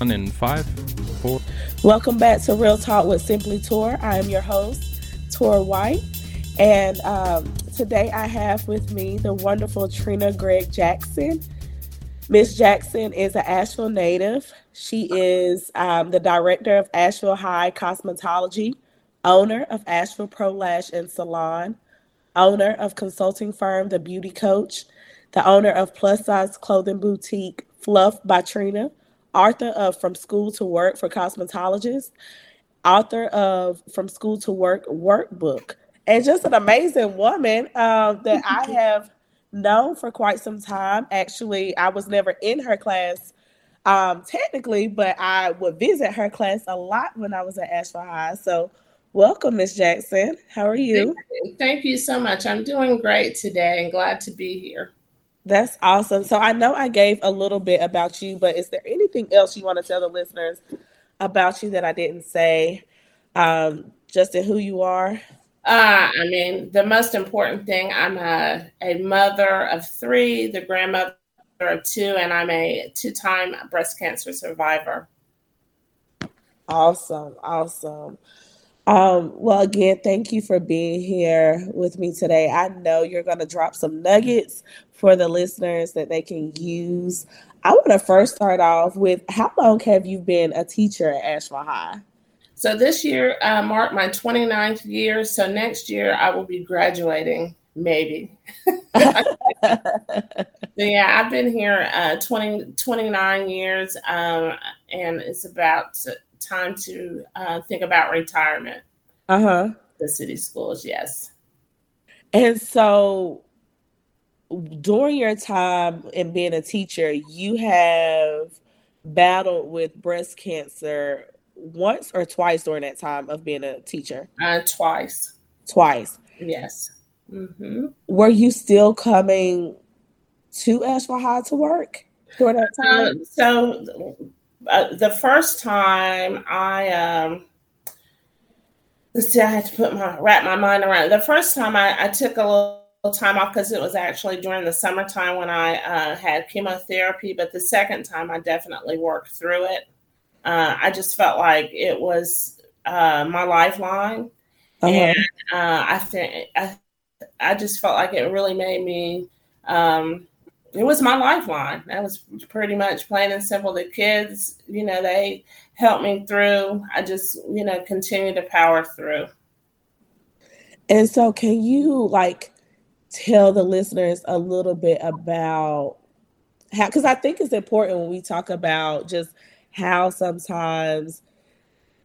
in five, four. Welcome back to Real Talk with Simply Tour. I am your host, Tour White, and um, today I have with me the wonderful Trina Gragg Jackson. Miss Jackson is an Asheville native. She is um, the director of Asheville High Cosmetology, owner of Asheville Pro Lash and Salon, owner of consulting firm The Beauty Coach, the owner of plus size clothing boutique Fluff by Trina, author of From School to Work for Cosmetologists, author of From School to Work Workbook, and just an amazing woman uh, that I have known for quite some time. Actually, I was never in her class um, technically, but I would visit her class a lot when I was at Asheville High. So, welcome, Miss Jackson. How are you? Thank you so much. I'm doing great today and glad to be here. That's awesome. So, I know I gave a little bit about you, but is there anything else you want to tell the listeners about you that I didn't say? Um, just in who you are? Uh, I mean, the most important thing, I'm a, a mother of three, the grandmother of two, and I'm a two time breast cancer survivor. Awesome. Awesome. Um, well, again, thank you for being here with me today. I know you're going to drop some nuggets for the listeners that they can use. I want to first start off with how long have you been a teacher at Asheville High? So this year uh, marked my 29th year. So next year I will be graduating, maybe. yeah, I've been here uh, 20, 29 years, um, and it's about time to uh, think about retirement. Uh huh. The city schools, yes. And so during your time in being a teacher, you have battled with breast cancer once or twice during that time of being a teacher? Uh, twice. Twice. Yes. Mm-hmm. Were you still coming to Asheville High to work during that time? Uh, so uh, the first time I um, let's see, I had to put my wrap my mind around. It. The first time I, I took a little time off because it was actually during the summertime when I uh, had chemotherapy. But the second time, I definitely worked through it. Uh, I just felt like it was uh, my lifeline, uh-huh. and uh, I think I, I just felt like it really made me. Um, it was my lifeline. That was pretty much plain and simple. The kids, you know, they helped me through. I just, you know, continue to power through. And so, can you like tell the listeners a little bit about how? Because I think it's important when we talk about just how sometimes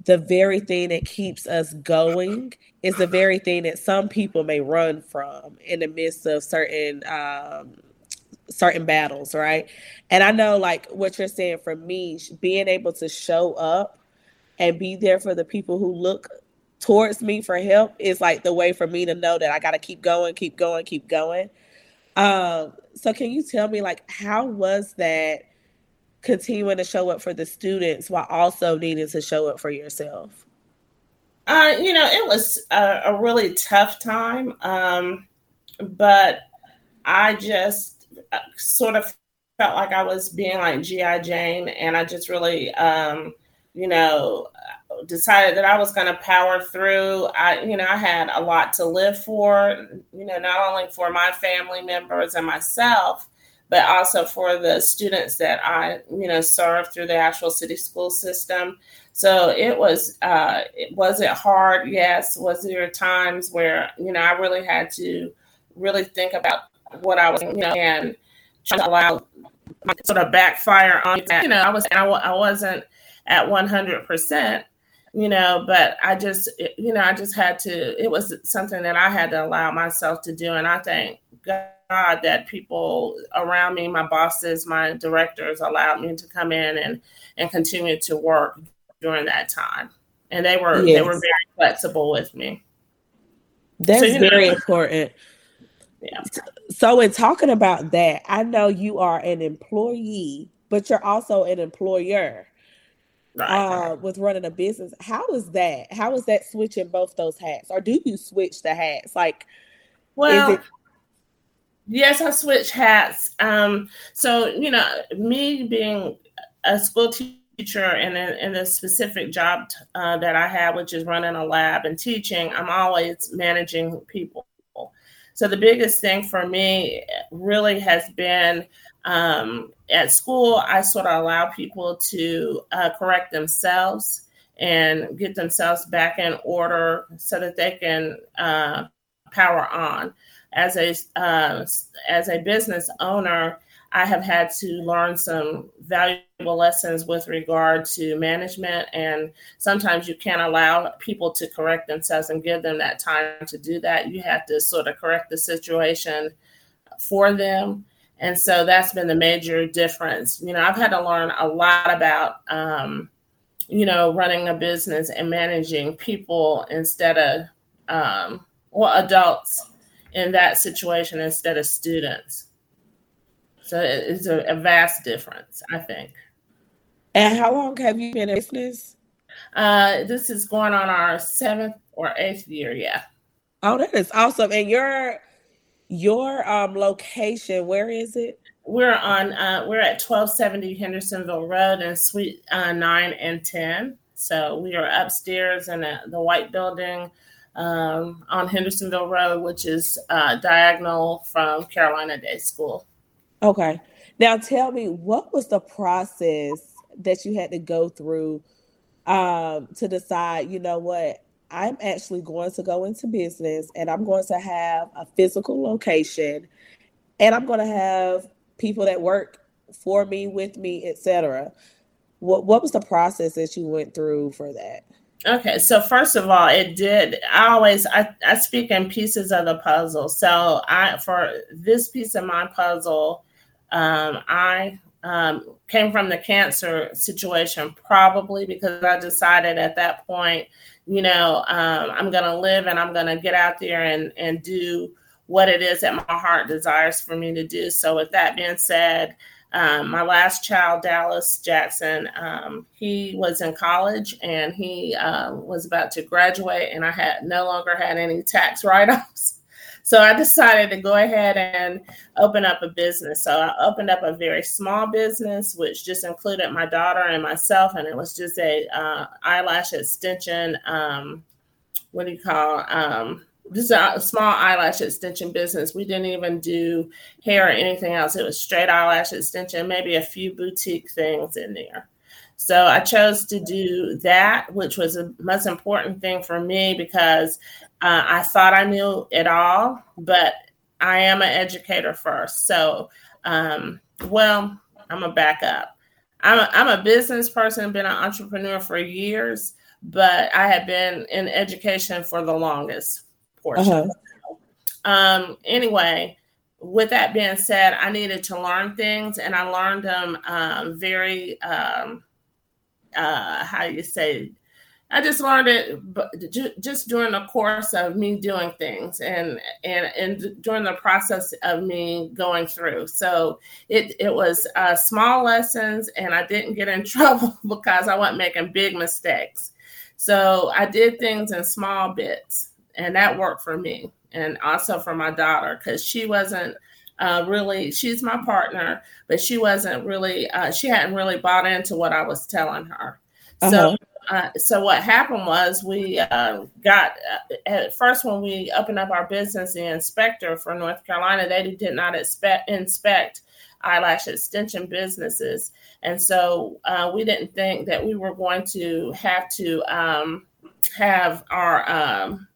the very thing that keeps us going is the very thing that some people may run from in the midst of certain um, certain battles, right? And I know, like what you're saying for me, being able to show up and be there for the people who look towards me for help is like the way for me to know that I got to keep going, keep going, keep going. Um, so, can you tell me, like, how was that? continuing to show up for the students while also needing to show up for yourself? Uh, you know, it was a, a really tough time, um, but I just sort of felt like I was being like GI Jane, and I just really, um, you know, decided that I was going to power through. I, you know, I had a lot to live for, you know, not only for my family members and myself, but also for the students that I, you know, serve through the Asheville City School System. So it was, uh, was it hard? Yes. Was there times where, you know, I really had to really think about what I was, you know, and try to allow my sort of backfire on that. You know, I was, I, I wasn't at 100%, you know, but I just, you know, I just had to, it was something that I had to allow myself to do. And I thank God God that people around me, my bosses, my directors, allowed me to come in and and continue to work during that time, and they were yes. they were very flexible with me. That's so, very know, important. Yeah. So, in talking about that, I know you are an employee, but you're also an employer. Right. Uh, with running a business, how is that? How is that switching both those hats, or do you switch the hats? Like, well, it- Yes, I switch hats. Um, so you know, me being a school teacher and in, in the specific job uh, that I have, which is running a lab and teaching, I'm always managing people. So the biggest thing for me really has been um, at school, I sort of allow people to uh, correct themselves and get themselves back in order so that they can uh, power on. As a uh, as a business owner, I have had to learn some valuable lessons with regard to management, and sometimes you can't allow people to correct themselves and give them that time to do that. You have to sort of correct the situation for them. And so that's been the major difference. You know, I've had to learn a lot about, um, you know, running a business and managing people instead of, um, well, adults in that situation instead of students. So it's a, a, vast difference, I think. And how long have you been in business? Uh, this is going on our seventh or eighth year, yeah. Oh, that is awesome. And your your um location, where is it? We're on uh, we're at 1270 Hendersonville Road in Suite uh, 9 and 10. So we are upstairs in the, the white building um, on Hendersonville Road, which is uh, diagonal from Carolina Day School. Okay. Now tell me, what was the process that you had to go through um, to decide, you know what, I'm actually going to go into business and I'm going to have a physical location and I'm going to have people that work for me, with me, etc. What what was the process that you went through for that? Okay, so first of all, it did. I always I, I speak in pieces of the puzzle. So I for this piece of my puzzle, um, I um, came from the cancer situation probably because I decided at that point, you know, um, I'm going to live and I'm going to get out there and, and do what it is that my heart desires for me to do. So, with that being said, um, my last child, Dallas Jackson, um, he was in college and he uh, was about to graduate, and I had no longer had any tax write offs. So I decided to go ahead and open up a business. So I opened up a very small business, which just included my daughter and myself, and it was just a uh, eyelash extension. Um, what do you call? Um, just a small eyelash extension business. We didn't even do hair or anything else. It was straight eyelash extension, maybe a few boutique things in there. So I chose to do that, which was the most important thing for me because uh, I thought I knew it all, but I am an educator first. So, um, well, I'm a back up. I'm a, I'm a business person, been an entrepreneur for years, but I have been in education for the longest portion. Uh-huh. Um, anyway, with that being said, I needed to learn things, and I learned them um, very um, uh, how do you say I just learned it just during the course of me doing things and and and during the process of me going through. So it it was uh, small lessons, and I didn't get in trouble because I wasn't making big mistakes. So I did things in small bits, and that worked for me, and also for my daughter because she wasn't. Uh, really, she's my partner, but she wasn't really, uh, she hadn't really bought into what I was telling her. Uh-huh. So uh, so what happened was we uh, got uh, at first when we opened up our business, the inspector for North Carolina, they did not expect, inspect eyelash extension businesses, and so uh, we didn't think that we were going to have to um, have our um,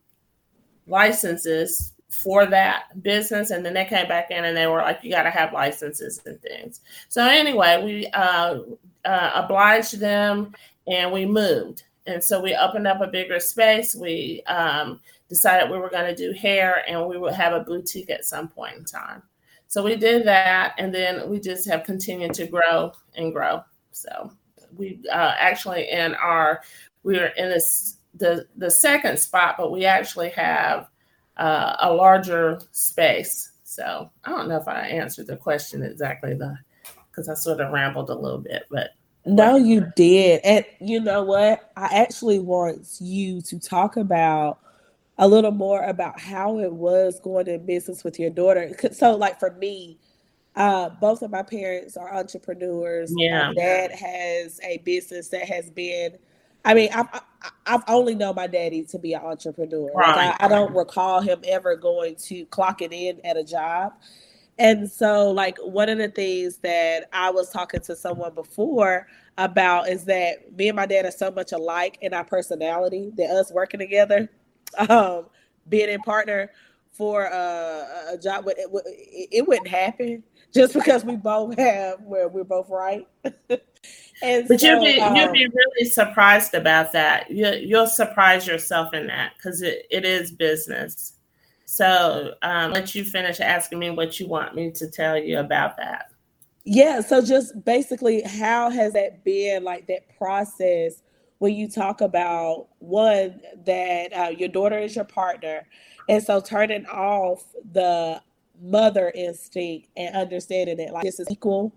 licenses for that business. And then they came back in and they were like you got to have licenses and things. So anyway we uh, uh, obliged them and we moved. And so we opened up a bigger space. We um, decided we were going to do hair and we would have a boutique at some point in time. So we did that, and then we just have continued to grow and grow. So we uh, actually in our we are in this the the second spot, but we actually have uh, a larger space. So I don't know if I answered the question exactly the because I sort of rambled a little bit, but no, you did. And you know what? I actually want you to talk about a little more about how it was going in business with your daughter. So, like for me, Uh, both of my parents are entrepreneurs. Yeah. My dad has a business that has been. I mean, I've I've only known my daddy to be an entrepreneur. Like I, I don't recall him ever going to clock it in at a job. And so, like, one of the things that I was talking to someone before about is that me and my dad are so much alike in our personality that us working together, um, being in partner for uh, a job, it, it, it wouldn't happen just because we both have where we're both right. and But so, you'll be um, you'll be really surprised about that. You you'll surprise yourself in that because it, it is business. So um, let you finish asking me what you want me to tell you about that. Yeah, so just basically, how has that been like that process when you talk about one that uh, your daughter is your partner, and so turning off the mother instinct and understanding that like this is equal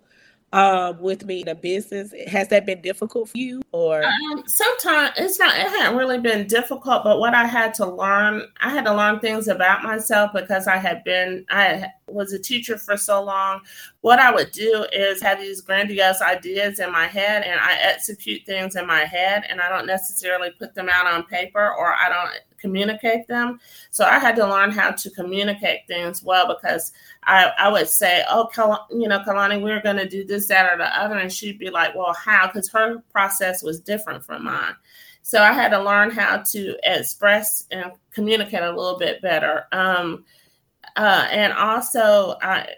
um, with me in a business. Has that been difficult for you, or Um, sometimes it's not. It hadn't really been difficult, but what I had to learn, I had to learn things about myself because I had been, I was a teacher for so long. What I would do is have these grandiose ideas in my head, and I execute things in my head, and I don't necessarily put them out on paper or I don't communicate them. So I had to learn how to communicate things well because I, I would say, oh, Kal- you know, Kalani, we're going to do this, that, or the other. And she'd be like, well, how? Because her process was different from mine. So I had to learn how to express and communicate a little bit better. Um, uh, and also, I,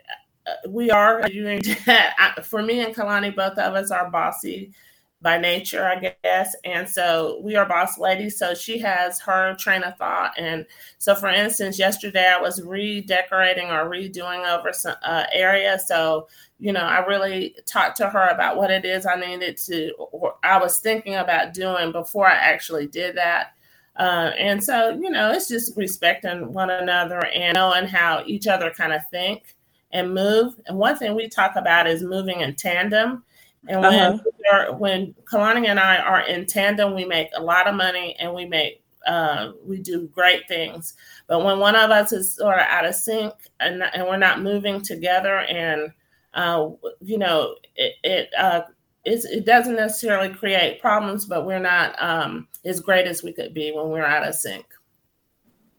uh, we are doing that. I, for me and Kalani, both of us are bossy by nature, I guess. And so we are boss ladies. So she has her train of thought. And so, for instance, yesterday I was redecorating or redoing over some uh, area. So, you know, I really talked to her about what it is I needed to, or I was thinking about doing before I actually did that. Uh, and so, you know, it's just respecting one another and knowing how each other kind of think and move. And one thing we talk about is moving in tandem. And when Uh-huh. we are, when Kalani and I are in tandem, we make a lot of money and we make uh, we do great things. But when one of us is sort of out of sync and, and we're not moving together, and uh, you know, it it, uh, it doesn't necessarily create problems, but we're not um, as great as we could be when we're out of sync.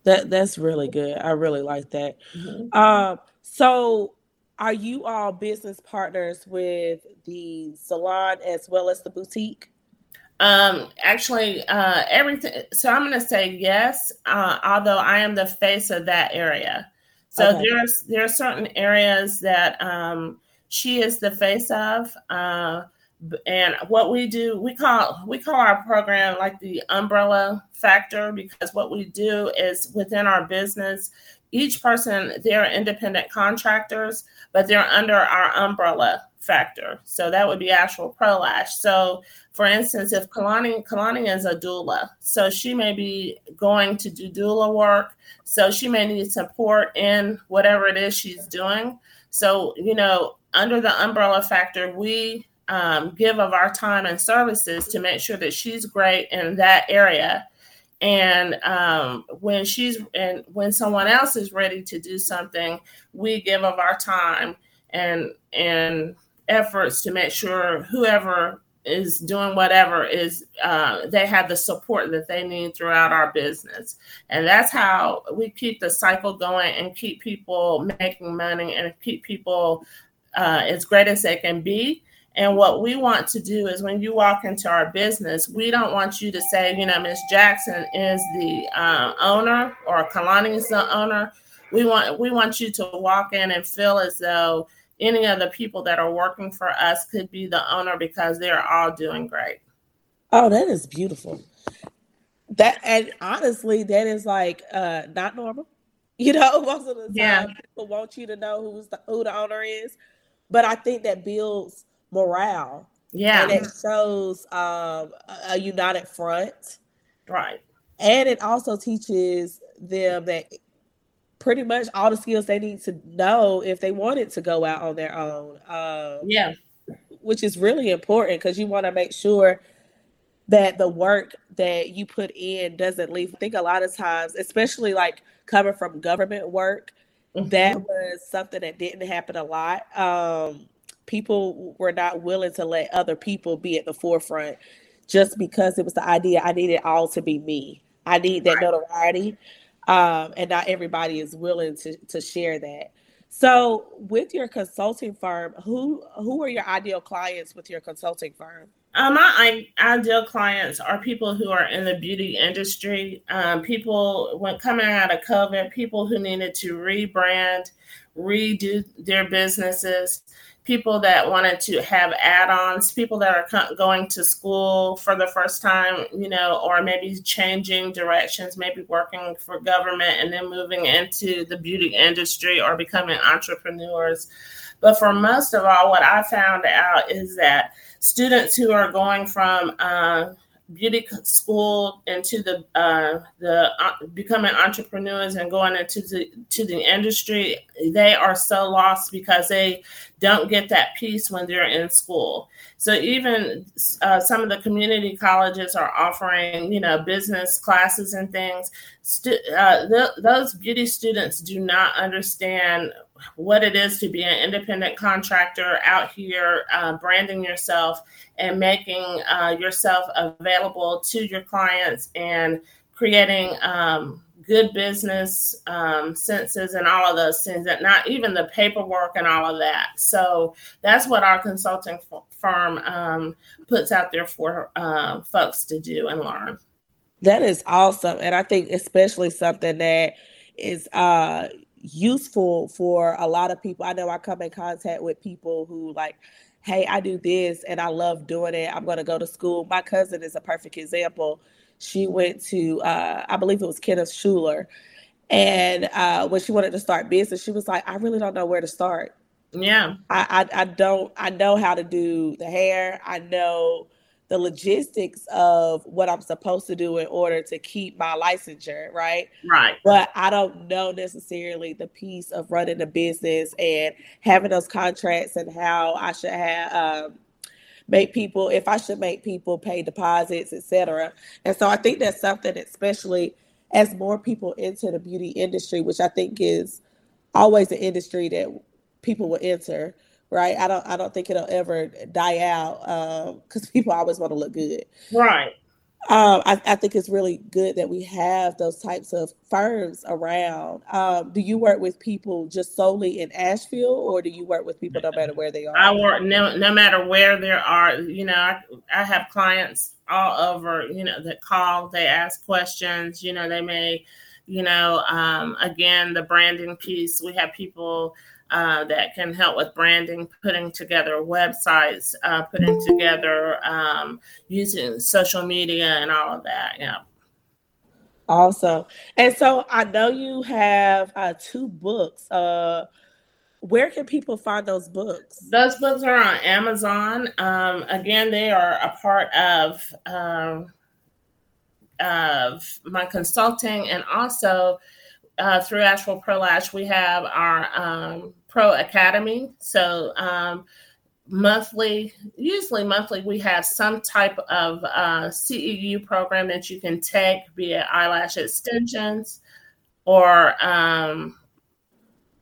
that that's really good? I really like that. Mhm. Um, so are you all business partners with the salon as well as the boutique? Um, actually, uh, everything. So I'm going to say yes, uh, although I am the face of that area. So Okay. there's there are certain areas that um, she is the face of, uh, and what we do, we call we call our program like the umbrella factor because what we do is within our business, each person they're independent contractors, but they're under our umbrella factor. So that would be actual pro lash. So for instance, if Kalani Kalani is a doula, so she may be going to do doula work, so she may need support in whatever it is she's doing. So you know, under the umbrella factor, we um, give of our time and services to make sure that she's great in that area. And um, when she's and when someone else is ready to do something, we give of our time and and efforts to make sure whoever is doing whatever is uh, they have the support that they need throughout our business. And that's how we keep the cycle going and keep people making money and keep people uh, as great as they can be and what we want to do is when you walk into our business we don't want you to say you know miss jackson is the uh, owner or kalani is the owner we want we want you to walk in and feel as though any of the people that are working for us could be the owner because they're all doing great. Oh, that is beautiful. That and honestly, that is like uh not normal. You know, most of the time Yeah. people want you to know who's the who the owner is. But I think that builds morale Yeah, and it shows um a- united front. right. And it also teaches them that pretty much all the skills they need to know if they wanted to go out on their own. Um Yeah, which is really important because you want to make sure that the work that you put in doesn't leave. I think a lot of times, especially like coming from government work, mm-hmm. that was something that didn't happen a lot. Um, people were not willing to let other people be at the forefront just because it was the idea I needed all to be me. I need that notoriety. Um, and not everybody is willing to, to share that. So, with your consulting firm, who who are your ideal clients with your consulting firm? Um, my ideal clients are people who are in the beauty industry, um, people when coming out of COVID, people who needed to rebrand, redo their businesses, people that wanted to have add-ons, people that are going to school for the first time, you know, or maybe changing directions, maybe working for government and then moving into the beauty industry or becoming entrepreneurs. But for most of all, what I found out is that students who are going from uh, beauty school into the uh, the uh, becoming entrepreneurs and going into the to the industry, they are so lost because they don't get that piece when they're in school. So even uh, some of the community colleges are offering, you know, business classes and things. Uh, th- those beauty students do not understand what it is to be an independent contractor out here, uh, branding yourself and making uh, yourself available to your clients and creating um, good business um, senses and all of those things that not even the paperwork and all of that. So that's what our consulting firm um, puts out there for uh, folks to do and learn. That is awesome and i think especially something that is uh, useful for a lot of people. I know I come in contact with people who like, hey, I do this and I love doing it. I'm going to go to school. My cousin is a perfect example. She went to, uh, I believe it was Kenneth Shuler. And uh, when she wanted to start business, she was like, I really don't know where to start. Yeah. I, I, I don't, I know how to do the hair. I know the logistics of what I'm supposed to do in order to keep my licensure, right? Right. But I don't know necessarily the piece of running a business and having those contracts and how I should have um, make people if I should make people pay deposits, etc. And so I think that's something, especially as more people enter the beauty industry, which I think is always an industry that people will enter right? I don't I don't think it'll ever die out because um, people always want to look good, right? Um, I, I, think it's really good that we have those types of firms around. Um, do you work with people just solely in Asheville, or do you work with people no matter where they are? I work no no matter where there are. You know, I, I have clients all over. You know, that call, they ask questions. You know, they may, you know, um, again the branding piece. We have people uh, that can help with branding, putting together websites, uh, putting together um, using social media and all of that. Yeah. Awesome. And so I know you have uh, two books. Uh, where can people find those books? Those books are on Amazon. Um, again, they are a part of um, of my consulting, and also uh, through Asheville Pro Lash, we have our um, Pro Academy. So um, monthly, usually monthly, we have some type of uh, CEU program that you can take, it eyelash extensions or um,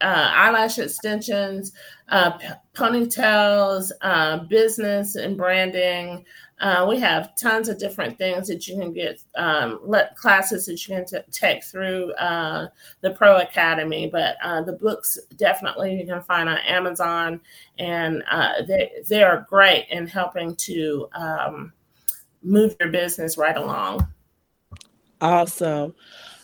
uh, eyelash extensions, uh, p- ponytails, uh, business and branding, uh, we have tons of different things that you can get, um, classes that you can t- take through uh, the Pro Academy. But uh, the books definitely you can find on Amazon, and they they are great in helping to um, move your business right along. Awesome.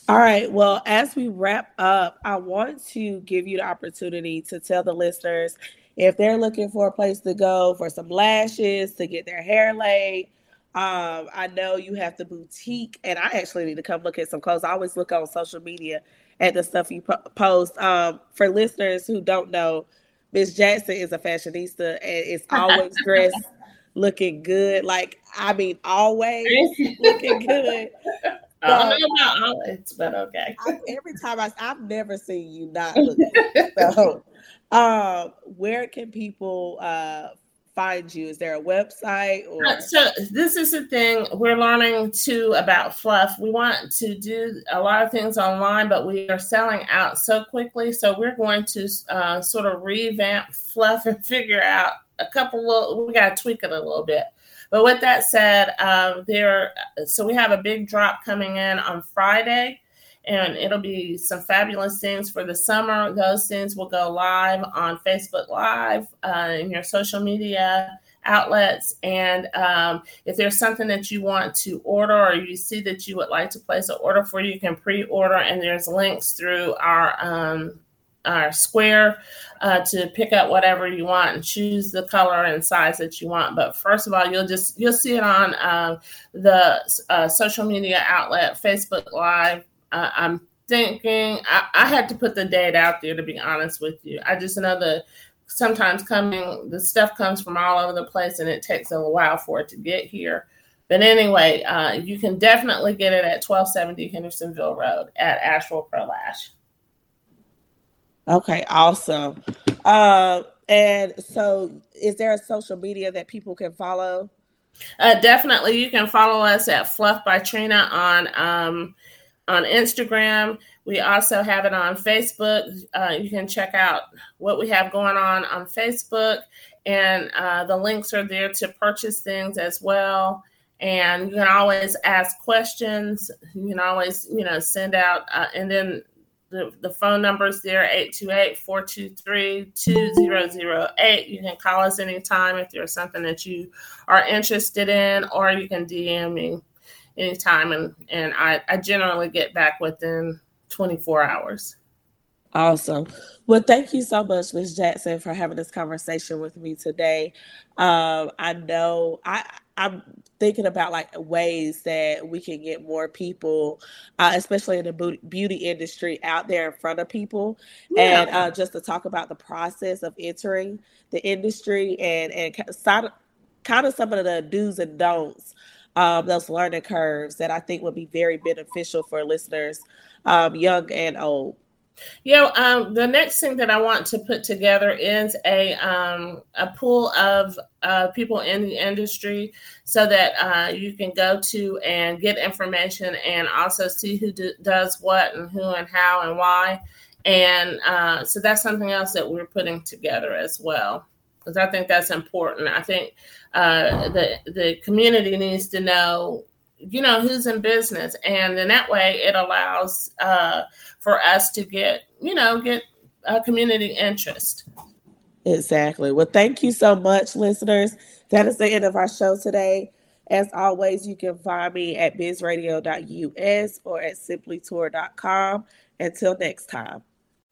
All right. Well, as we wrap up, I want to give you the opportunity to tell the listeners if they're looking for a place to go for some lashes to get their hair laid um, I know you have the boutique, and I actually need to come look at some clothes. I always look on social media at the stuff you po- post. Um, for listeners who don't know, Miss Jackson is a fashionista and is always dressed looking good. Like I mean, always looking good. I don't know always, but okay. I, every time I, I've never seen you not look. so, um, where can people uh, find you? Is there a website or uh, so this is the thing we're learning too about fluff. We want to do a lot of things online, but we are selling out so quickly. So we're going to uh, sort of revamp fluff and figure out a couple little we gotta tweak it a little bit. But with that said, um, there so we have a big drop coming in on Friday and it'll be some fabulous things for the summer. Those things will go live on Facebook Live, uh, in your social media outlets. And um, if there's something that you want to order or you see that you would like to place an order for, you can pre-order. And there's links through our um, our square uh, to pick up whatever you want and choose the color and size that you want. But first of all, you'll just you'll see it on uh, the uh, social media outlet Facebook Live uh, I'm thinking I, I, had to put the date out there to be honest with you. I just know that sometimes coming the stuff comes from all over the place and it takes a while for it to get here. But anyway, uh, you can definitely get it at 1270 Hendersonville Road at Asheville Pro Lash. Okay, awesome. Uh, and so, is there a social media that people can follow? Uh, definitely, you can follow us at Fluff by Trina on um, on Instagram. We also have it on Facebook. Uh, you can check out what we have going on on Facebook, and uh, the links are there to purchase things as well. And you can always ask questions. You can always, you know, send out, uh, and then the, the phone number is there 828 423 2008. You can call us anytime if there's something that you are interested in, or you can DM me anytime and and I, I generally get back within 24 hours. Awesome. Well thank you so much ms jackson for having this conversation with me today. Um, i know i i'm thinking about like ways that we can get more people uh, especially in the beauty industry out there in front of people yeah. and uh, just to talk about the process of entering the industry and and kind of some of the do's and don'ts um, those learning curves that I think would be very beneficial for listeners, um, young and old. Yeah, um, the next thing that I want to put together is a um, a pool of uh, people in the industry, so that uh, you can go to and get information, and also see who do, does what and who and how and why, and uh, so that's something else that we're putting together as well, because I think that's important. I think uh, the the community needs to know you know who's in business. And then that way it allows uh, for us to get you know get a community interest. Exactly. Well thank you so much listeners. That is the end of our show today. As always you can find me at bizradio.us or at simplytour.com until next time